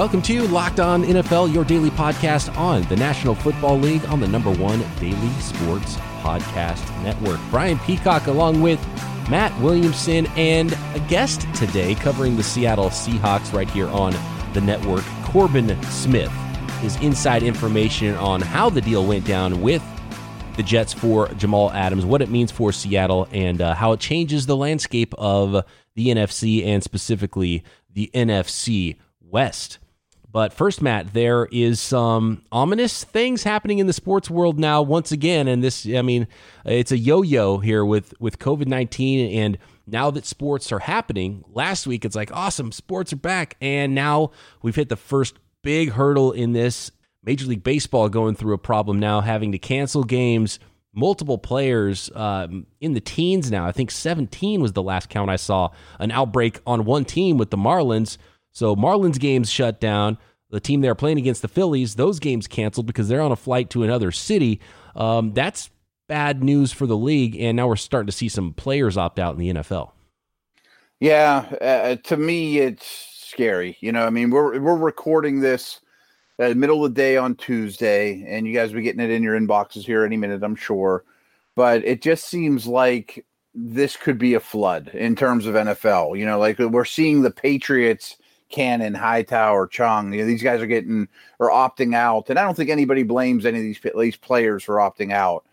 Welcome to Locked On NFL, your daily podcast on the National Football League on the number one daily sports podcast network. Brian Peacock, along with Matt Williamson, and a guest today covering the Seattle Seahawks right here on the network, Corbin Smith. His inside information on how the deal went down with the Jets for Jamal Adams, what it means for Seattle, and uh, how it changes the landscape of the NFC and specifically the NFC West. But first, Matt, there is some ominous things happening in the sports world now once again, and this, I mean, it's a yo-yo here with with COVID nineteen, and now that sports are happening. Last week, it's like awesome, sports are back, and now we've hit the first big hurdle in this. Major League Baseball going through a problem now, having to cancel games. Multiple players um, in the teens now. I think 17 was the last count I saw. An outbreak on one team with the Marlins. So Marlins games shut down. The team they're playing against the Phillies, those games canceled because they're on a flight to another city. Um, that's bad news for the league, and now we're starting to see some players opt out in the NFL. Yeah, uh, to me, it's scary. You know, I mean, we're we're recording this uh, middle of the day on Tuesday, and you guys will be getting it in your inboxes here any minute, I'm sure. But it just seems like this could be a flood in terms of NFL. You know, like we're seeing the Patriots Cannon, Hightower, Chung. You know, these guys are getting or opting out, and I don't think anybody blames any of these these players for opting out.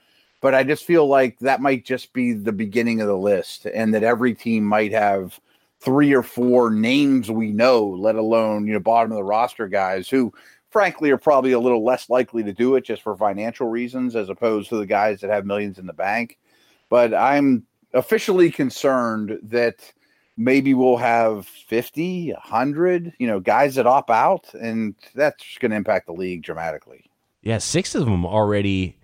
But I just feel like that might just be the beginning of the list, and that every team might have three or four names we know, let alone you know bottom of the roster guys who, frankly, are probably a little less likely to do it just for financial reasons, as opposed to the guys that have millions in the bank. But I'm officially concerned that maybe we'll have 50, 100, you know, guys that opt out, and that's going to impact the league dramatically. Yeah, six of them already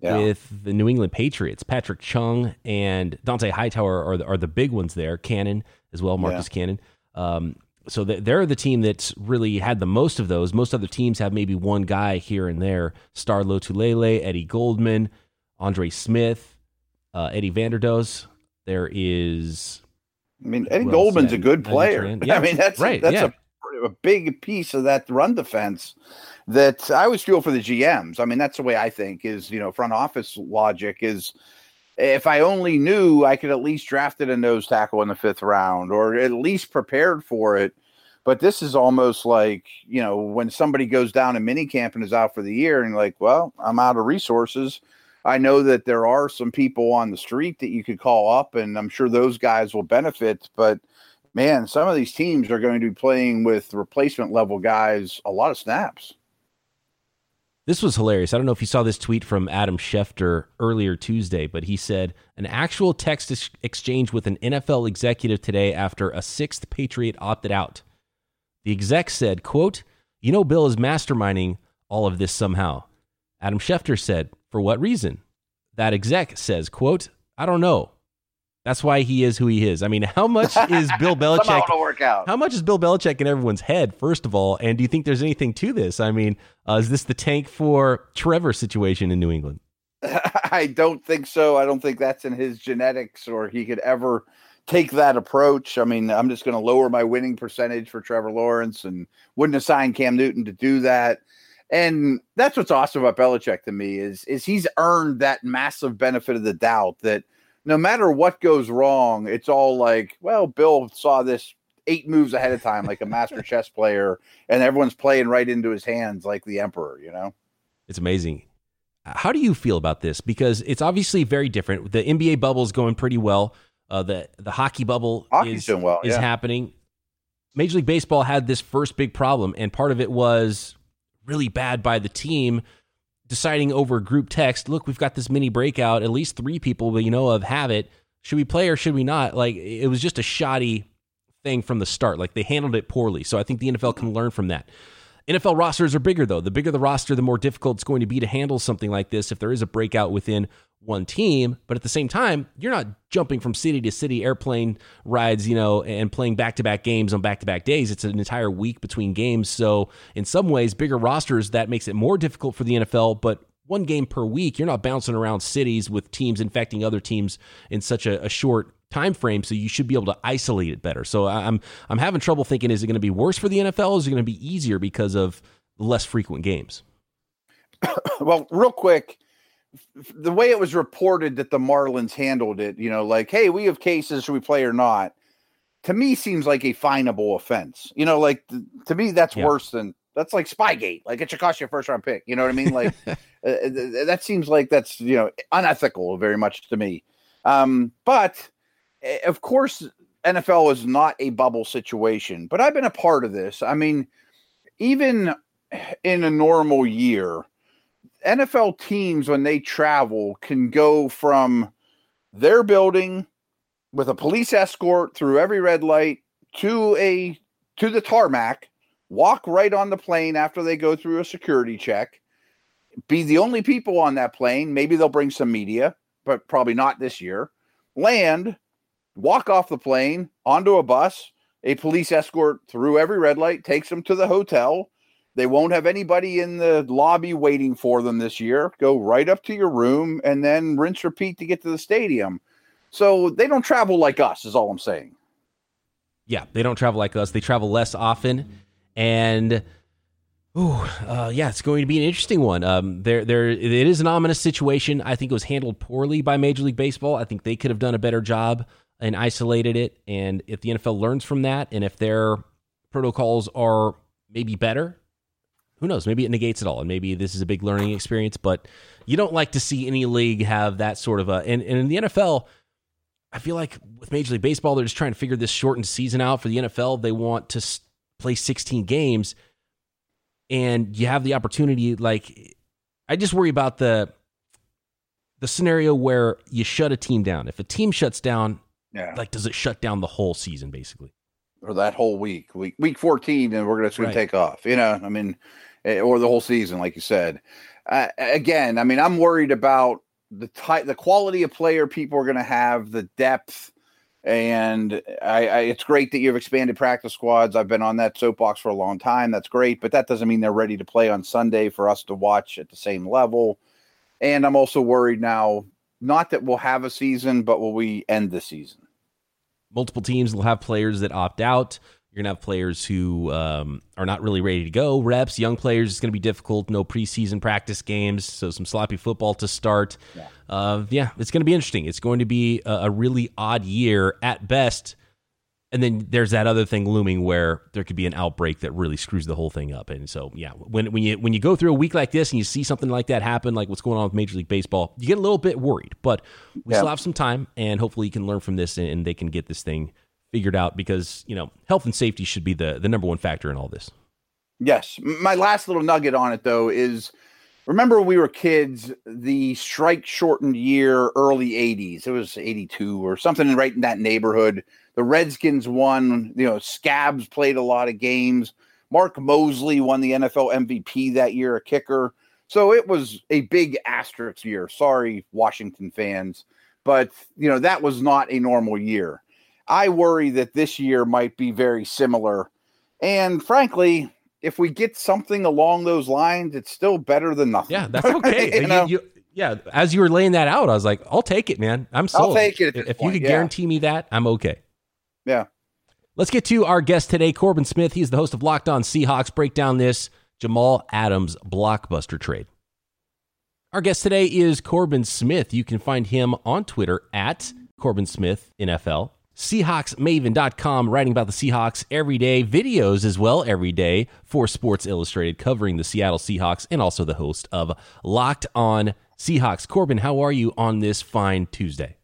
yeah. with the New England Patriots. Patrick Chung and Dont'a Hightower are the, are the big ones there. Cannon as well, Marcus yeah. Cannon. Um, so they're the team that's really had the most of those. Most other teams have maybe one guy here and there. Star Lotulelei, Eddie Goldman, Andre Smith, uh, Eddie Vanderdoes. There is I mean, Eddie Goldman's a good player. Yeah, I mean, that's right. That's yeah. a, a big piece of that run defense that I always feel for the GMs. I mean, that's the way I think is, you know, front office logic is if I only knew I could at least drafted a nose tackle in the fifth round or at least prepared for it. But this is almost like, you know, when somebody goes down in minicamp and is out for the year and like, well, I'm out of resources. I know that there are some people on the street that you could call up, and I'm sure those guys will benefit. But man, some of these teams are going to be playing with replacement level guys a lot of snaps. This was hilarious. I don't know if you saw this tweet from Adam Schefter earlier Tuesday, but he said an actual text exchange with an NFL executive today after a sixth Patriot opted out. The exec said, quote, you know Bill is masterminding all of this somehow. Adam Schefter said, for what reason? That exec says, quote, I don't know. That's why he is who he is. I mean, how much is Bill Belichick? work out. How much is Bill Belichick in everyone's head, first of all? And do you think there's anything to this? I mean, uh, is this the tank for Trevor situation in New England? I don't think so. I don't think that's in his genetics or he could ever take that approach. I mean, I'm just going to lower my winning percentage for Trevor Lawrence and wouldn't assign Cam Newton to do that. And that's what's awesome about Belichick to me is is he's earned that massive benefit of the doubt that no matter what goes wrong, it's all like, well, Bill saw this eight moves ahead of time, like a master chess player, and everyone's playing right into his hands like the emperor, you know? It's amazing. How do you feel about this? Because it's obviously very different. The NBA bubble is going pretty well. Uh, the the hockey bubble Hockey's is, doing well, is yeah. happening. Major League Baseball had this first big problem, and part of it was really bad by the team deciding over group text look we've got this mini breakout at least three people we know of have it. Should we play or should we not? Like it was just a shoddy thing from the start. Like they handled it poorly. So i think the nfl can learn from that. NFL rosters are bigger, though. The bigger the roster, the more difficult it's going to be to handle something like this if there is a breakout within one team. But at the same time, you're not jumping from city to city airplane rides, you know, and playing back to back games on back to back days. It's an entire week between games. So, in some ways, bigger rosters, that makes it more difficult for the NFL. But one game per week, you're not bouncing around cities with teams infecting other teams in such a, a short time frame, so you should be able to isolate it better. So I'm I'm having trouble thinking is it going to be worse for the NFL? Is it going to be easier because of less frequent games? well, real quick, the way it was reported that the Marlins handled it, you know, like, hey, we have cases, should we play or not? To me, seems like a finable offense. You know, like to me, that's yeah. worse than that's like Spygate. Like it should cost you a first round pick. You know what I mean? Like uh, uh that seems like that's you know unethical very much to me. Um, but eh, of course, NFL is not a bubble situation. But I've been a part of this. I mean, even in a normal year, NFL teams, when they travel, can go from their building with a police escort through every red light to a to the tarmac, walk right on the plane after they go through a security check, be the only people on that plane. Maybe they'll bring some media, but probably not this year. Land, walk off the plane onto a bus, a police escort through every red light, takes them to the hotel they won't have anybody in the lobby waiting for them this year. Go right up to your room and then rinse repeat to get to the stadium. So they don't travel like us, is all I'm saying. Yeah, they don't travel like us. They travel less often. And Ooh, uh, yeah, it's going to be an interesting one. Um, there, there, it is an ominous situation. I think it was handled poorly by Major League Baseball. I think they could have done a better job and isolated it. And if the NFL learns from that, and if their protocols are maybe better, who knows? Maybe it negates it all, and maybe this is a big learning experience. But you don't like to see any league have that sort of a. And, and in the NFL, I feel like with Major League Baseball, they're just trying to figure this shortened season out. For the NFL, they want to play 16 games, and you have the opportunity. Like, I just worry about the the scenario where you shut a team down. If a team shuts down, yeah. like does it shut down the whole season basically? Or that whole week, week week 14, and we're gonna, right. take off. You know, I mean, Eh, or the whole season, like you said. Uh, again, I mean, I'm worried about the type, the quality of player people are going to have, the depth, and I, I, it's great that you've expanded practice squads. I've been on that soapbox for a long time. That's great, but that doesn't mean they're ready to play on Sunday for us to watch at the same level. And I'm also worried now, not that we'll have a season, but will we end the season? Multiple teams will have players that opt out. You're going to have players who um, are not really ready to go. Reps, young players, it's going to be difficult. No preseason practice games, so some sloppy football to start. Yeah, uh, yeah it's going to be interesting. It's going to be a, a, really odd year at best. And then there's that other thing looming where there could be an outbreak that really screws the whole thing up. And so, yeah, when when you when you go through a week like this and you see something like that happen, like what's going on with Major League Baseball, you get a little bit worried. But we yeah. still have some time, and hopefully, you can learn from this and they can get this thing figured out because you know health and safety should be the the number one factor in all this. Yes, my last little nugget on it though is remember when we were kids the strike shortened year early 80s it was 82 or something right in that neighborhood. The redskins won you know scabs played a lot of games. Mark Moseley won the nfl mvp that year a kicker. So it was a big asterisk year. Sorry washington fans but you know that was not a normal year. I worry that this year might be very similar. And frankly, if we get something along those lines, it's still better than nothing. Yeah, that's okay. you know? you, yeah, as you were laying that out, I was like, I'll take it, man. I'm sold. I'll take it. If point, you could yeah. guarantee me that, I'm okay. Yeah. Let's get to our guest today, Corbin Smith. He's the host of Locked On Seahawks. Break down this Jamal Adams blockbuster trade. Our guest today is Corbin Smith. You can find him on Twitter at Corbin Smith NFL. SeahawksMaven.com, writing about the Seahawks every day, videos as well every day for Sports Illustrated, covering the Seattle Seahawks, and also the host of Locked On Seahawks. Corbin, how are you on this fine Tuesday?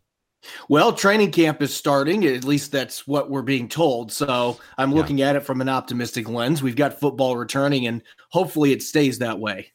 Well, training camp is starting. At least that's what we're being told. So I'm looking yeah. at it from an optimistic lens. We've got football returning, and hopefully it stays that way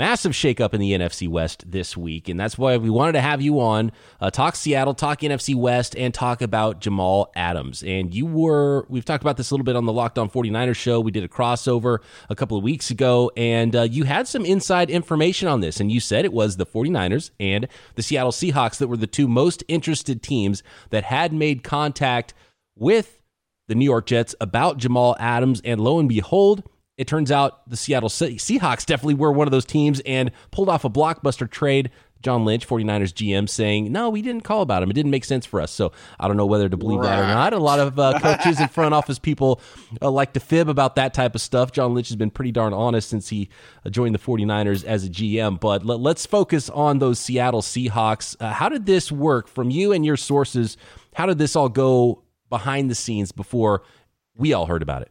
massive shakeup in the NFC West this week, and that's why we wanted to have you on, uh, talk Seattle, talk NFC West, and talk about Jamal Adams. And you were, we've talked about this a little bit on the Locked On 49ers show. We did a crossover a couple of weeks ago, and uh, you had some inside information on this, and you said it was the 49ers and the Seattle Seahawks that were the two most interested teams that had made contact with the New York Jets about Jamal Adams, and lo and behold, it turns out the Seattle Seahawks definitely were one of those teams and pulled off a blockbuster trade John Lynch, 49ers GM, saying, no, we didn't call about him. It didn't make sense for us. So I don't know whether to believe right. that or not. A lot of uh, coaches and front office people uh, like to fib about that type of stuff. John Lynch has been pretty darn honest since he uh, joined the 49ers as a GM. But let, us focus on those Seattle Seahawks. Uh, how did this work from you and your sources? How did this all go behind the scenes before we all heard about it?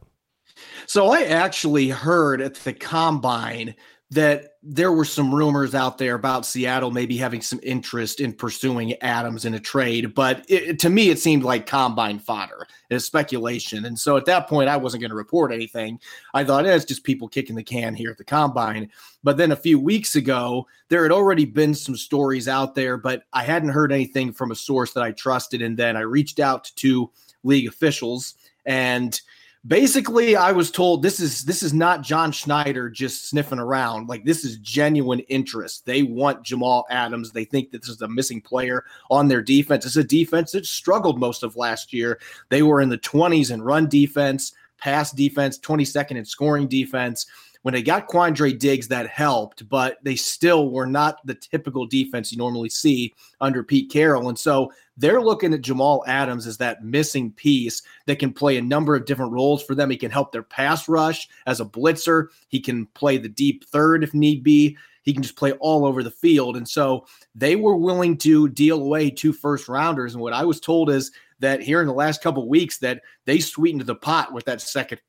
So I actually heard at the combine that there were some rumors out there about Seattle maybe having some interest in pursuing Adams in a trade, but it, to me it seemed like combine fodder, it's speculation. And so at that point, I wasn't going to report anything. I thought eh, it's just people kicking the can here at the combine. But then a few weeks ago, there had already been some stories out there, but I hadn't heard anything from a source that I trusted. And then I reached out to league officials and basically i was told this is this is not john schneider just sniffing around. Like this is genuine interest. They want jamal adams. They think that this is a missing player on their defense. It's a defense that struggled most of last year. They were in the 20s in run defense pass defense 22nd in scoring defense when they got Quandre Diggs, that helped, but they still were not the typical defense you normally see under Pete Carroll. And so they're looking at Jamal Adams as that missing piece that can play a number of different roles for them. He can help their pass rush as a blitzer, he can play the deep third if need be. He can just play all over the field. And so they were willing to deal away two first rounders. And what I was told is that here in the last couple weeks that they sweetened the pot with that second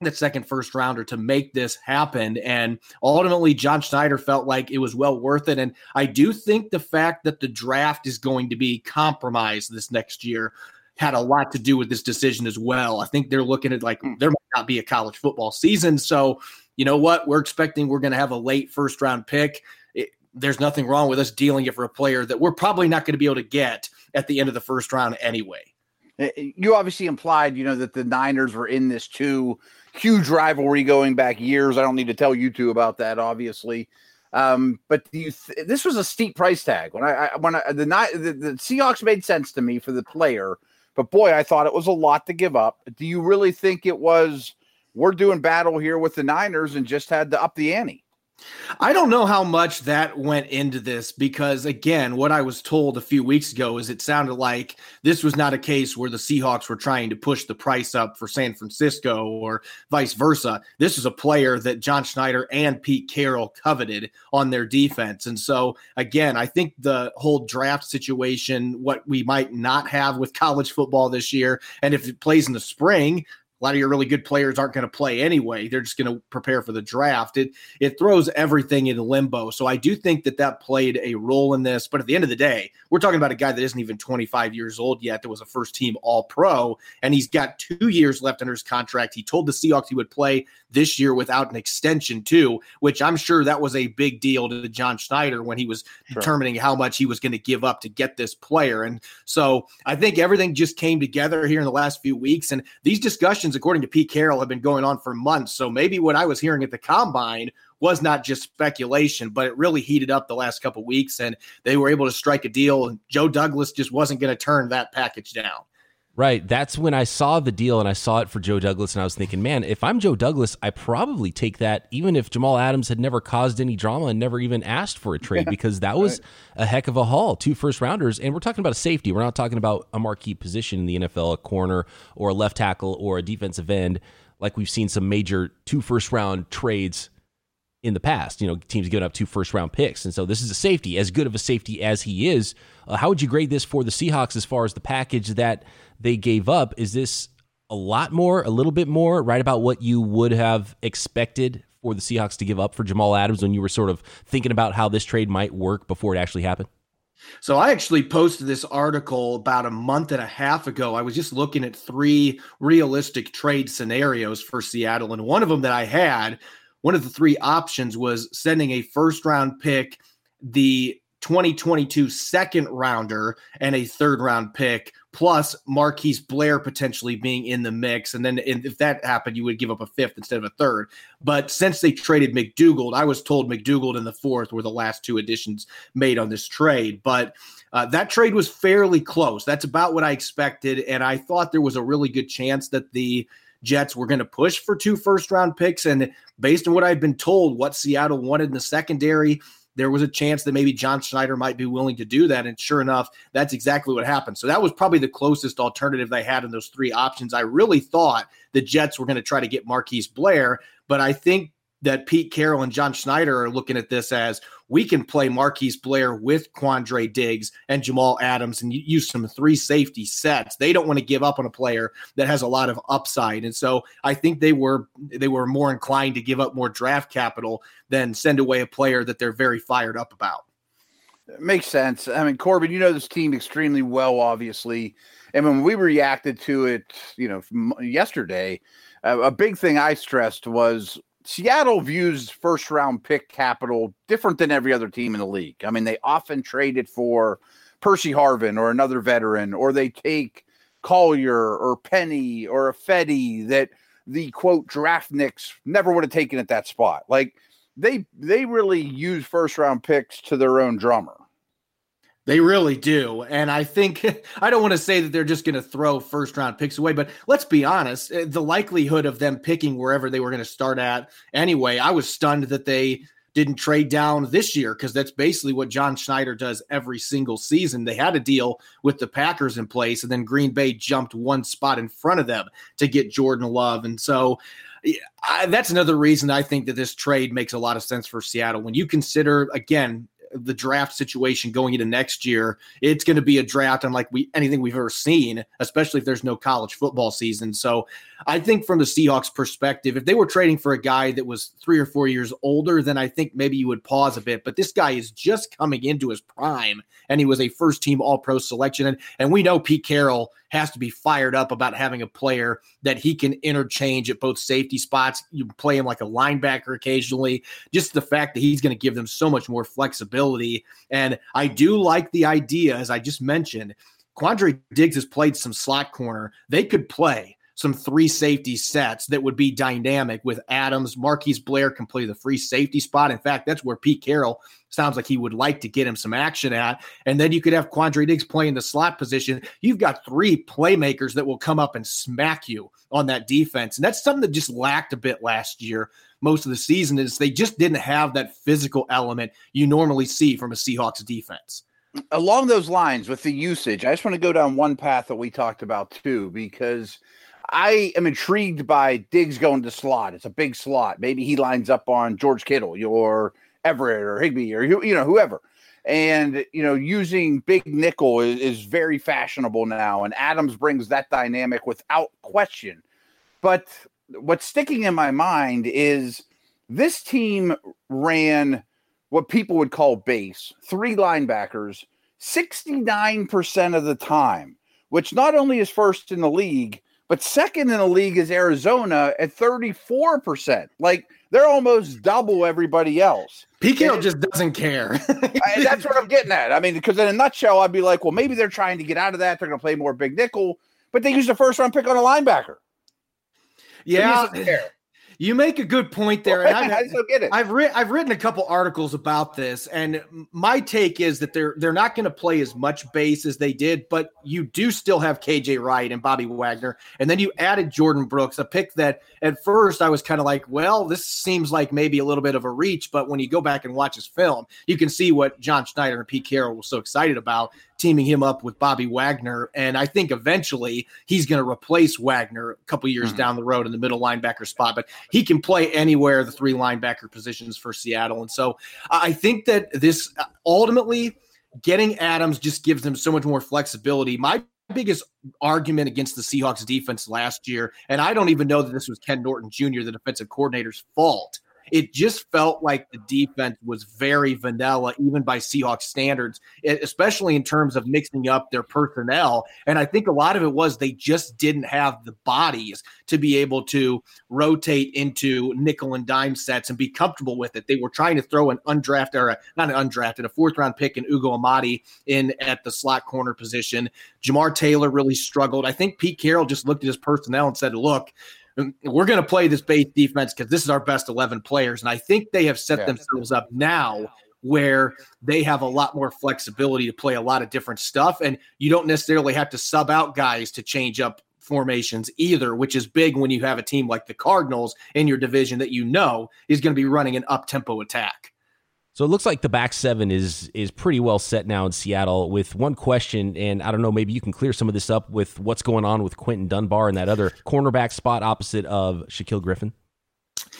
that second first rounder to make this happen. And ultimately, John Schneider felt like it was well worth it. And I do think the fact that the draft is going to be compromised this next year had a lot to do with this decision as well. I think they're looking at like hmm. there might not be a college football season. So, you know what? We're expecting we're going to have a late first round pick. It, there's nothing wrong with us dealing it for a player that we're probably not going to be able to get at the end of the first round anyway. Eh, eh, you obviously implied, you know, that the Niners were in this too huge rivalry going back years. I don't need to tell you two about that, obviously. Um, but you th- this was a steep price tag when I, I when I, the, the the Seahawks made sense to me for the player, but boy, I thought it was a lot to give up. Do you really think it was? We're doing battle here with the Niners and just had to up the ante. I don't know how much that went into this because, again, what I was told a few weeks ago is it sounded like this was not a case where the Seahawks were trying to push the price up for San Francisco or vice versa. This is a player that John Schneider and Pete Carroll coveted on their defense. And so, again, I think the whole draft situation, what we might not have with college football this year, and if it plays in the spring, lot of your really good players aren't going to play anyway. They're just going to prepare for the draft. It it throws everything in limbo. So I do think that that played a role in this. But at the end of the day, we're talking about a guy that isn't even 25 years old yet. That was a first team All Pro, and he's got two years left under his contract. He told the Seahawks he would play this year without an extension too, which I'm sure that was a big deal to John Schneider when he was sure. determining how much he was going to give up to get this player. And so I think everything just came together here in the last few weeks. And these discussions, according to Pete Carroll, have been going on for months. So maybe what I was hearing at the combine was not just speculation, but it really heated up the last couple weeks, and they were able to strike a deal. And Joe Douglas just wasn't going to turn that package down. Right. That's when I saw the deal and I saw it for Joe Douglas and I was thinking, man, if I'm Joe Douglas, I probably take that even if Jamal Adams had never caused any drama and never even asked for a trade because that was right. a heck of a haul. Two first rounders. And we're talking about a safety. We're not talking about a marquee position in the NFL, a corner or a left tackle or a defensive end, like we've seen some major two first round trades in the past. You know, teams giving up two first round picks. And so this is a safety, as good of a safety as he is. Uh, how would you grade this for the Seahawks as far as the package that they gave up. Is this a lot more, a little bit more, right about what you would have expected for the Seahawks to give up for Jamal Adams when you were sort of thinking about how this trade might work before it actually happened? So I actually posted this article about a month and a half ago. I was just looking at three realistic trade scenarios for Seattle and one of them that I had, one of the three options was sending a first round pick, the 2022 second rounder and a third round pick plus Marquise Blair potentially being in the mix. And then if that happened, you would give up a fifth instead of a third. But since they traded McDougald, I was told McDougald and the fourth were the last two additions made on this trade. But uh, that trade was fairly close. That's about what I expected. And I thought there was a really good chance that the Jets were going to push for two first round picks. And based on what I've been told, what Seattle wanted in the secondary, there was a chance that maybe John Schneider might be willing to do that. And sure enough, that's exactly what happened. So that was probably the closest alternative they had in those three options. I really thought the Jets were going to try to get Marquise Blair, but I think that Pete Carroll and John Schneider are looking at this as we can play Marquise Blair with Quandre Diggs and Jamal Adams and use some three safety sets. They don't want to give up on a player that has a lot of upside. And so I think they were they were more inclined to give up more draft capital than send away a player that they're very fired up about. It makes sense. I mean, Corbin, you know this team extremely well, obviously. And when we reacted to it, you know, yesterday, uh, a big thing I stressed was Seattle views first round pick capital different than every other team in the league. I mean, they often trade it for Percy Harvin or another veteran, or they take Collier or Penny or Ifedi that the quote draftniks never would have taken at that spot. Like they they really use first round picks to their own drummer. They really do. And I think, I don't want to say that they're just going to throw first round picks away, but let's be honest. Eh, the likelihood of them picking wherever they were going to start at anyway, I was stunned that they didn't trade down this year because that's basically what John Schneider does every single season. They had a deal with the Packers in place, and then Green Bay jumped one spot in front of them to get Jordan Love. And so, I, that's another reason I think that this trade makes a lot of sense for Seattle. When you consider, again, the draft situation going into next year, it's going to be a draft unlike we anything we've ever seen, especially if there's no college football season. So I think from the Seahawks perspective, if they were trading for a guy that was three or four years older, then I think maybe you would pause a bit. But this guy is just coming into his prime and he was a first team all pro selection. And, and we know Pete Carroll has to be fired up about having a player that he can interchange at both safety spots. You play him like a linebacker occasionally. Just the fact that he's going to give them so much more flexibility. And I do like the idea, as I just mentioned. Quandre Diggs has played some slot corner. They could play some three safety sets that would be dynamic with Adams. Marquise Blair can play the free safety spot. In fact, that's where Pete Carroll sounds like he would like to get him some action at. And then you could have Quandre Diggs playing the slot position. You've got three playmakers that will come up and smack you on that defense. And that's something that just lacked a bit last year. Most of the season is they just didn't have that physical element you normally see from a Seahawks defense along those lines with the usage, I just want to go down one path that we talked about too, because I am intrigued by Diggs going to slot. It's a big slot. Maybe he lines up on George Kittle or Everett or Higbee or you know whoever. And you know, using big nickel is, is very fashionable now, and Adams brings that dynamic without question. But what's sticking in my mind is this team ran what people would call base, three linebackers, 69% of the time, which not only is first in the league, but second in the league is Arizona at 34%. Like they're almost double everybody else. Carroll just doesn't care. I, that's what I'm getting at. I mean, because in a nutshell, I'd be like, well, maybe they're trying to get out of that. They're going to play more big nickel, but they used a first round pick on a linebacker. Yeah. You make a good point there. And I've, I don't get it. I've, ri- I've written a couple articles about this, and my take is that they're they're not going to play as much base as they did, but you do still have KJ Wright and Bobby Wagner, and then you added Jordyn Brooks, a pick that at first I was kind of like, well, this seems like maybe a little bit of a reach, but when you go back and watch his film, you can see what John Schneider and Pete Carroll were so excited about teaming him up with Bobby Wagner. And I think eventually he's going to replace Wagner a couple years mm-hmm. down the road in the middle linebacker spot. But he can play anywhere the three linebacker positions for Seattle. And so I think that this ultimately getting Adams just gives them so much more flexibility. My biggest argument against the Seahawks defense last year, and I don't even know that this was Ken Norton Jr., the defensive coordinator's fault, it just felt like the defense was very vanilla, even by Seahawks standards, especially in terms of mixing up their personnel. And I think a lot of it was they just didn't have the bodies to be able to rotate into nickel and dime sets and be comfortable with it. They were trying to throw an undrafted or a, not an undrafted, a fourth round pick in Ugo Amadi in at the slot corner position. Jamar Taylor really struggled. I think Pete Carroll just looked at his personnel and said, look, we're going to play this base defense because this is our best 11 players. And I think they have set yeah. themselves up now where they have a lot more flexibility to play a lot of different stuff. And you don't necessarily have to sub out guys to change up formations either, which is big when you have a team like the Cardinals in your division that you know is going to be running an up tempo attack. So it looks like the back seven is is pretty well set now in Seattle. With one question, and I don't know, maybe you can clear some of this up with what's going on with Quinton Dunbar and that other cornerback spot opposite of Shaquill Griffin.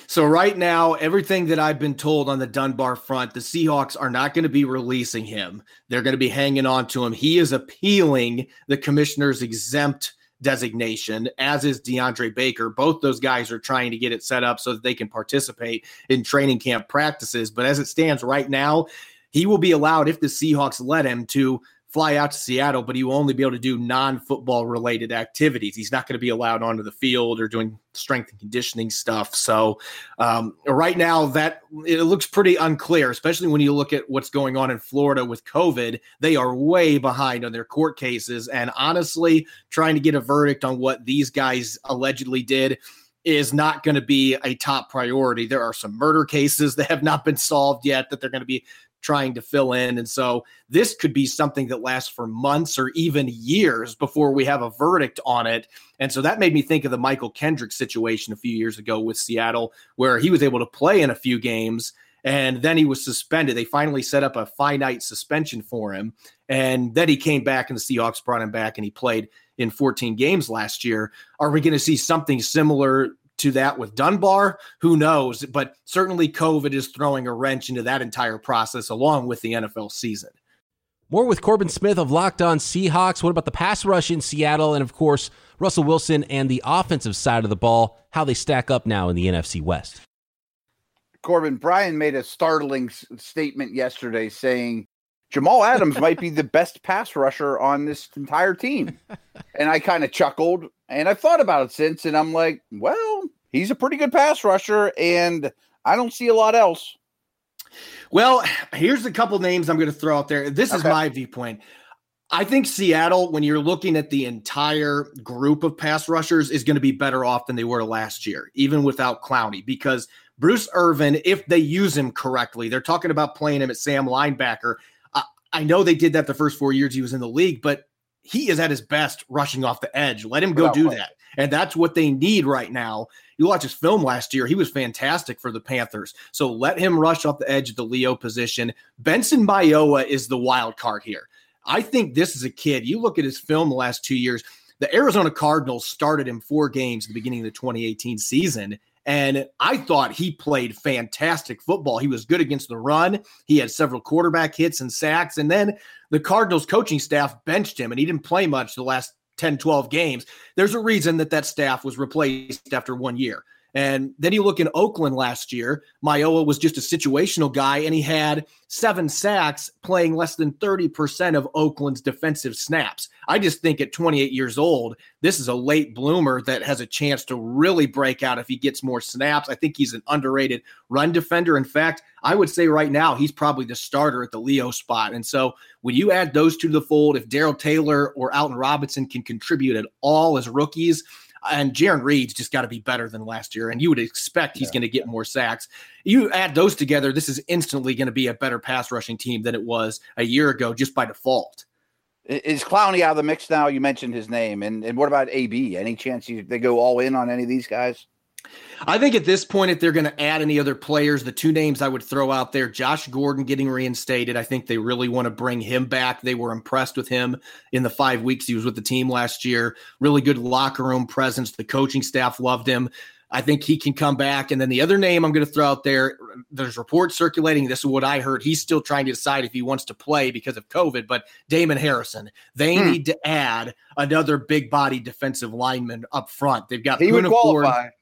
So right now, everything that I've been told on the Dunbar front, the Seahawks are not going to be releasing him. They're going to be hanging on to him. He is appealing the commissioner's exempt designation, as is DeAndre Baker. Both those guys are trying to get it set up so that they can participate in training camp practices. But as it stands right now, he will be allowed, if the Seahawks let him, to fly out to Seattle, but he will only be able to do non football related activities. He's not going to be allowed onto the field or doing strength and conditioning stuff. So, um, right now, that it looks pretty unclear, especially when you look at what's going on in Florida with COVID. They are way behind on their court cases. And honestly, trying to get a verdict on what these guys allegedly did is not going to be a top priority. There are some murder cases that have not been solved yet that they're going to be trying to fill in. And so this could be something that lasts for months or even years before we have a verdict on it. And so that made me think of the Mychal Kendrick situation a few years ago with Seattle, where he was able to play in a few games and then he was suspended. They finally set up a finite suspension for him. And then he came back and the Seahawks brought him back and he played in 14 games last year. Are we going to see something similar to that with Dunbar. Who knows? But certainly COVID is throwing a wrench into that entire process along with the NFL season. More with Corbin Smith of Locked On Seahawks. What about the pass rush in Seattle? And of course, Russell Wilson and the offensive side of the ball, how they stack up now in the NFC West. Corbin, Brian made a startling statement yesterday saying Jamal Adams might be the best pass rusher on this entire team. And I kind of chuckled and I've thought about it since, and I'm like, well, he's a pretty good pass rusher, and I don't see a lot else. Well, here's a couple names I'm going to throw out there. This okay. is my viewpoint. I think Seattle, when you're looking at the entire group of pass rushers, is going to be better off than they were last year, even without Clowney, because Bruce Irvin, if they use him correctly, they're talking about playing him at Sam linebacker. I, know they did that the first four years he was in the league, but he is at his best rushing off the edge. Let him go do that. And that's what they need right now. You watch his film last year, he was fantastic for the Panthers. So let him rush off the edge of the Leo position. Benson Mayowa is the wild card here. I think this is a kid. You look at his film the last two years, the Arizona Cardinals started him four games at the beginning of the 2018 season. And I thought he played fantastic football. He was good against the run. He had several quarterback hits and sacks. And then the Cardinals coaching staff benched him and he didn't play much the last 10, 12 games. There's a reason that that staff was replaced after one year. And then you look in Oakland last year, Mayowa was just a situational guy, and he had seven sacks playing less than 30% of Oakland's defensive snaps. I just think at 28 years old, this is a late bloomer that has a chance to really break out if he gets more snaps. I think he's an underrated run defender. In fact, I would say right now he's probably the starter at the Leo spot. And so when you add those two to the fold, if Darrell Taylor or Alton Robinson can contribute at all as rookies, and Jarran Reed's just got to be better than last year. And you would expect he's yeah. going to get more sacks. You add those together, this is instantly going to be a better pass rushing team than it was a year ago just by default. Is Clowney out of the mix now? You mentioned his name. And, and what about AB? Any chance you, they go all in on any of these guys? I think at this point, if they're going to add any other players, the two names I would throw out there Josh Gordon getting reinstated. I think they really want to bring him back. They were impressed with him in the five weeks he was with the team last year. Really good locker room presence. The coaching staff loved him. I think he can come back. And then the other name I'm going to throw out there, there's reports circulating. This is what I heard. He's still trying to decide if he wants to play because of COVID, but Damon Harrison, they hmm. need to add another big body defensive lineman up front. They've got he would qualify. Ford,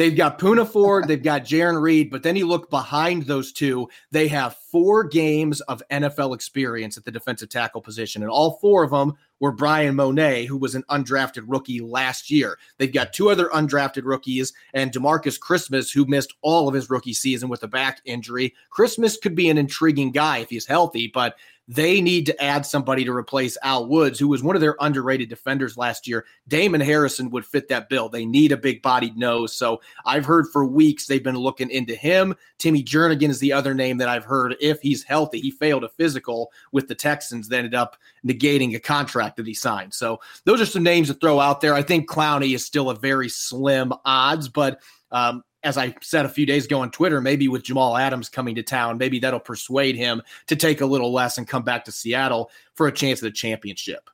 They've got Poona Ford, they've got Jarran Reed, but then you look behind those two, they have four games of NFL experience at the defensive tackle position, and all four of them were Bryan Mone, who was an undrafted rookie last year. They've got two other undrafted rookies and Demarcus Christmas, who missed all of his rookie season with a back injury. Christmas could be an intriguing guy if he's healthy, but they need to add somebody to replace Al Woods, who was one of their underrated defenders last year. Damon Harrison would fit that bill. They need a big bodied nose. So I've heard for weeks they've been looking into him. Timmy Jernigan is the other name that I've heard if he's healthy. He failed a physical with the Texans, that ended up negating a contract that he signed. So those are some names to throw out there. I think Clowney is still a very slim odds, but um, as I said a few days ago on Twitter, maybe with Jamal Adams coming to town, maybe that'll persuade him to take a little less and come back to Seattle for a chance at a championship.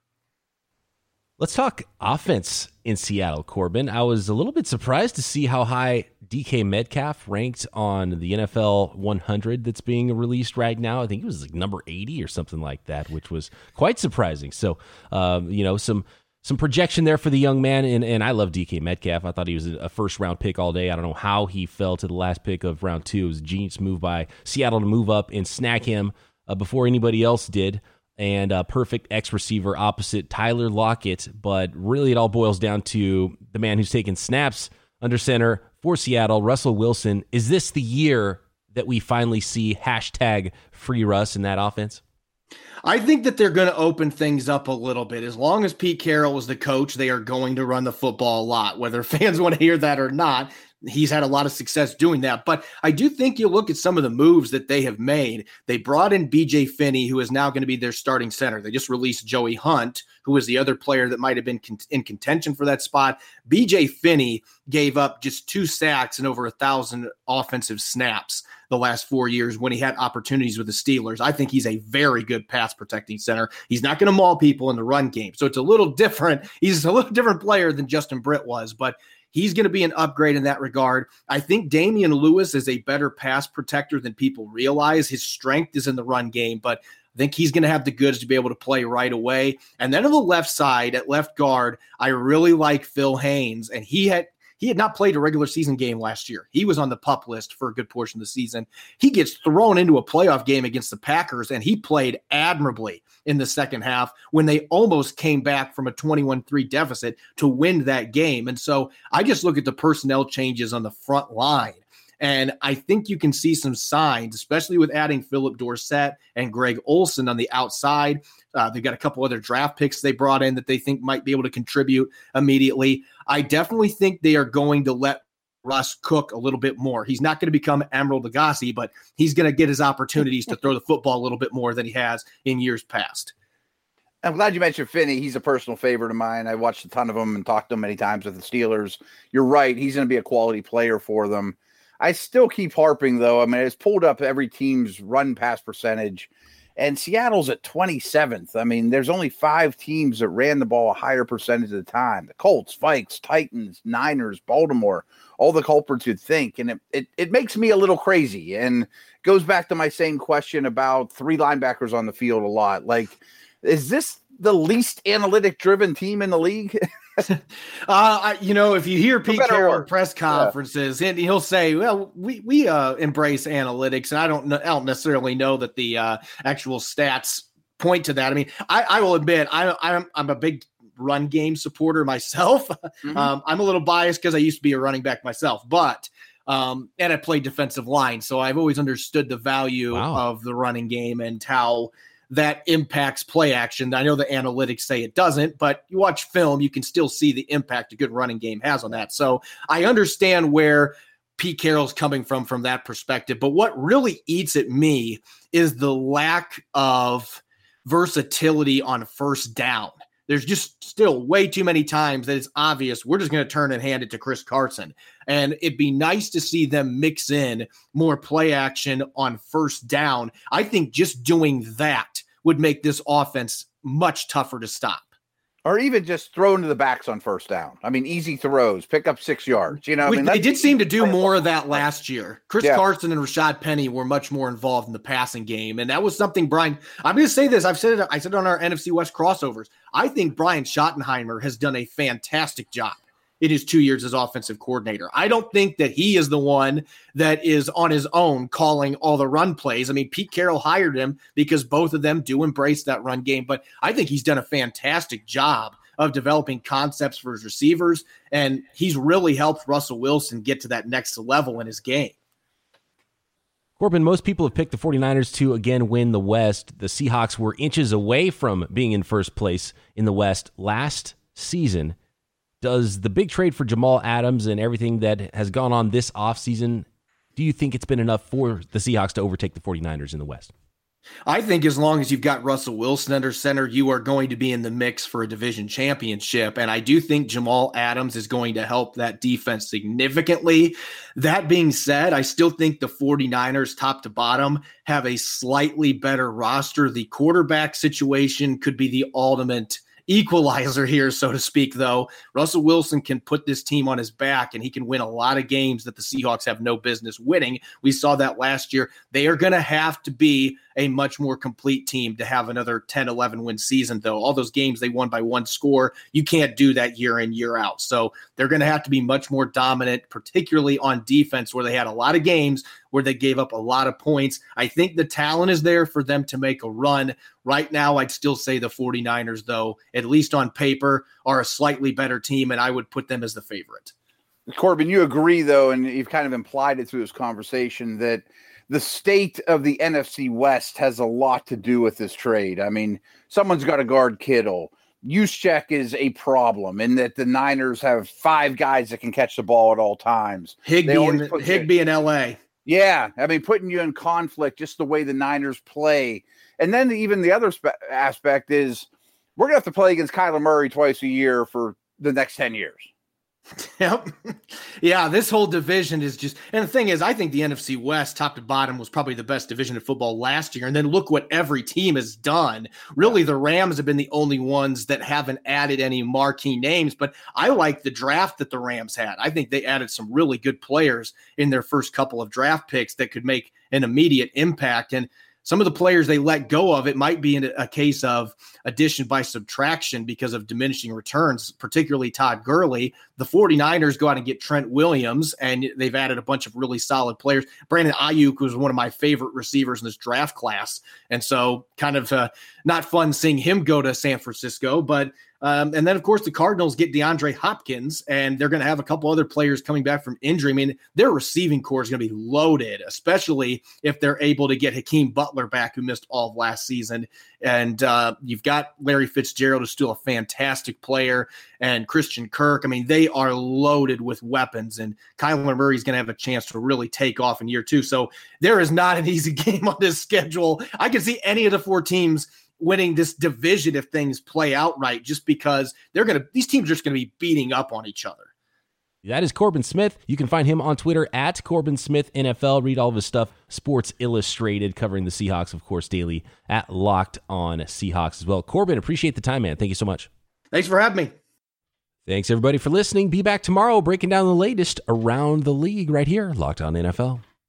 Let's talk offense in Seattle, Corbin. I was a little bit surprised to see how high DK Metcalf ranked on the NFL 100 that's being released right now. I think it was like number 80 or something like that, which was quite surprising. So, um, you know, some some projection there for the young man, and, and I love DK Metcalf. I thought he was a first round pick all day. I don't know how he fell to the last pick of round two. It was a genius move by Seattle to move up and snack him uh, before anybody else did. And a perfect X receiver opposite Tyler Lockett. But really, it all boils down to the man who's taking snaps under center for Seattle, Russell Wilson. Is this the year that we finally see hashtag free Russ in that offense? I think that they're going to open things up a little bit. As long as Pete Carroll is the coach, they are going to run the football a lot. Whether fans want to hear that or not, he's had a lot of success doing that. But I do think you look at some of the moves that they have made. They brought in BJ Finney, who is now going to be their starting center. They just released Joey Hunt, who was the other player that might have been in contention for that spot. BJ Finney gave up just two sacks and over a thousand offensive snaps the last four years when he had opportunities with the Steelers. I think he's a very good pass protecting center. He's not going to maul people in the run game. So it's a little different. He's a little different player than Justin Britt was, but He's going to be an upgrade in that regard. I think Damien Lewis is a better pass protector than people realize. His strength is in the run game, but I think he's going to have the goods to be able to play right away. And then on the left side at left guard, I really like Phil Haynes, and he had he had not played a regular season game last year. He was on the pup list for a good portion of the season. He gets thrown into a playoff game against the Packers, and he played admirably in the second half when they almost came back from a 21 3 deficit to win that game. And so I just look at the personnel changes on the front line. And I think you can see some signs, especially with adding Phillip Dorsett and Greg Olsen on the outside. Uh, they've got a couple other draft picks they brought in that they think might be able to contribute immediately. I definitely think they are going to let Russ cook a little bit more. He's not going to become Emeril Lagasse, but he's going to get his opportunities to throw the football a little bit more than he has in years past. I'm glad you mentioned Finney. He's a personal favorite of mine. I watched a ton of him and talked to him many times with the Steelers. You're right. He's going to be a quality player for them. I still keep harping, though. I mean, it's pulled up every team's run pass percentage and Seattle's at 27th. I mean, there's only five teams that ran the ball a higher percentage of the time the Colts, Vikes, Titans, Niners, Baltimore, all the culprits you'd think. And it, it, it makes me a little crazy and goes back to my same question about three linebackers on the field a lot. Like, is this the least analytic driven team in the league? uh, I, you know, if you hear Pete Carroll press conferences, yeah. he'll say, "Well, we we uh, embrace analytics," and I don't know, I don't necessarily know that the uh, actual stats point to that. I mean, I, I will admit, I, I'm I'm a big run game supporter myself. Mm-hmm. Um, I'm a little biased because I used to be a running back myself, but um, and I played defensive line, so I've always understood the value wow. of the running game and how that impacts play action. I know the analytics say it doesn't, but you watch film, you can still see the impact a good running game has on that. So I understand where Pete Carroll's coming from from that perspective. But what really eats at me is the lack of versatility on first down. There's just still way too many times that it's obvious we're just going to turn and hand it to Chris Carson. And it'd be nice to see them mix in more play action on first down. I think just doing that would make this offense much tougher to stop or even just throw into the backs on first down. I mean, easy throws, pick up six yards. You know, I mean, they did seem to do more of that last year. Chris yeah. Carson and Rashaad Penny were much more involved in the passing game, and that was something Brian. I'm going to say this. I've said it. I said it on our NFC West crossovers. I think Brian Schottenheimer has done a fantastic job in his two years as offensive coordinator. I don't think that he is the one that is on his own calling all the run plays. I mean, Pete Carroll hired him because both of them do embrace that run game, but I think he's done a fantastic job of developing concepts for his receivers, and he's really helped Russell Wilson get to that next level in his game. Corbin, most people have picked the 49ers to again win the West. The Seahawks were inches away from being in first place in the West last season. Does the big trade for Jamal Adams and everything that has gone on this offseason, do you think it's been enough for the Seahawks to overtake the 49ers in the West? I think as long as you've got Russell Wilson under center, you are going to be in the mix for a division championship. And I do think Jamal Adams is going to help that defense significantly. That being said, I still think the 49ers, top to bottom, have a slightly better roster. The quarterback situation could be the ultimate equalizer here, so to speak, though. Russell Wilson can put this team on his back and he can win a lot of games that the Seahawks have no business winning. We saw that last year. They are going to have to be a much more complete team to have another 10, 11 win season, though. All those games they won by one score, you can't do that year in, year out. So they're going to have to be much more dominant, particularly on defense, where they had a lot of games where they gave up a lot of points. I think the talent is there for them to make a run. Right now, I'd still say the 49ers, though, at least on paper, are a slightly better team, and I would put them as the favorite. Corbin, you agree, though, and you've kind of implied it through this conversation that – the state of the NFC West has a lot to do with this trade. I mean, someone's got to guard Kittle. Juszczyk is a problem in that the Niners have five guys that can catch the ball at all times. Higbee, in, Higbee in LA. Yeah, I mean, putting you in conflict just the way the Niners play. And then even the other spe- aspect is we're going to have to play against Kyler Murray twice a year for the next 10 years. Yep. yeah, this whole division is just and the thing is, I think the NFC West, top to bottom, was probably the best division of football last year. And then look what every team has done. Really, the Rams have been the only ones that haven't added any marquee names, but I like the draft that the Rams had. I think they added some really good players in their first couple of draft picks that could make an immediate impact. And some of the players they let go of, it might be in a case of addition by subtraction because of diminishing returns, particularly Todd Gurley. The 49ers go out and get Trent Williams, and they've added a bunch of really solid players. Brandon Aiyuk was one of my favorite receivers in this draft class. And so, kind of uh, not fun seeing him go to San Francisco, but um, and then, of course, the Cardinals get DeAndre Hopkins, and they're going to have a couple other players coming back from injury. I mean, their receiving corps is going to be loaded, especially if they're able to get Hakeem Butler back, who missed all of last season. And uh, you've got Larry Fitzgerald, who's still a fantastic player, and Christian Kirk. I mean, they are loaded with weapons, and Kyler Murray is going to have a chance to really take off in year two. So there is not an easy game on this schedule. I can see any of the four teams winning this division if things play out right, just because they're going to, these teams are just going to be beating up on each other. That is Corbin Smith. You can find him on Twitter at Corbin Smith NFL. Read all of his stuff, Sports Illustrated, covering the Seahawks, of course, daily at Locked On Seahawks as well. Corbin, appreciate the time, man. Thank you so much. Thanks for having me. Thanks, everybody, for listening. Be back tomorrow breaking down the latest around the league right here, Locked On NFL.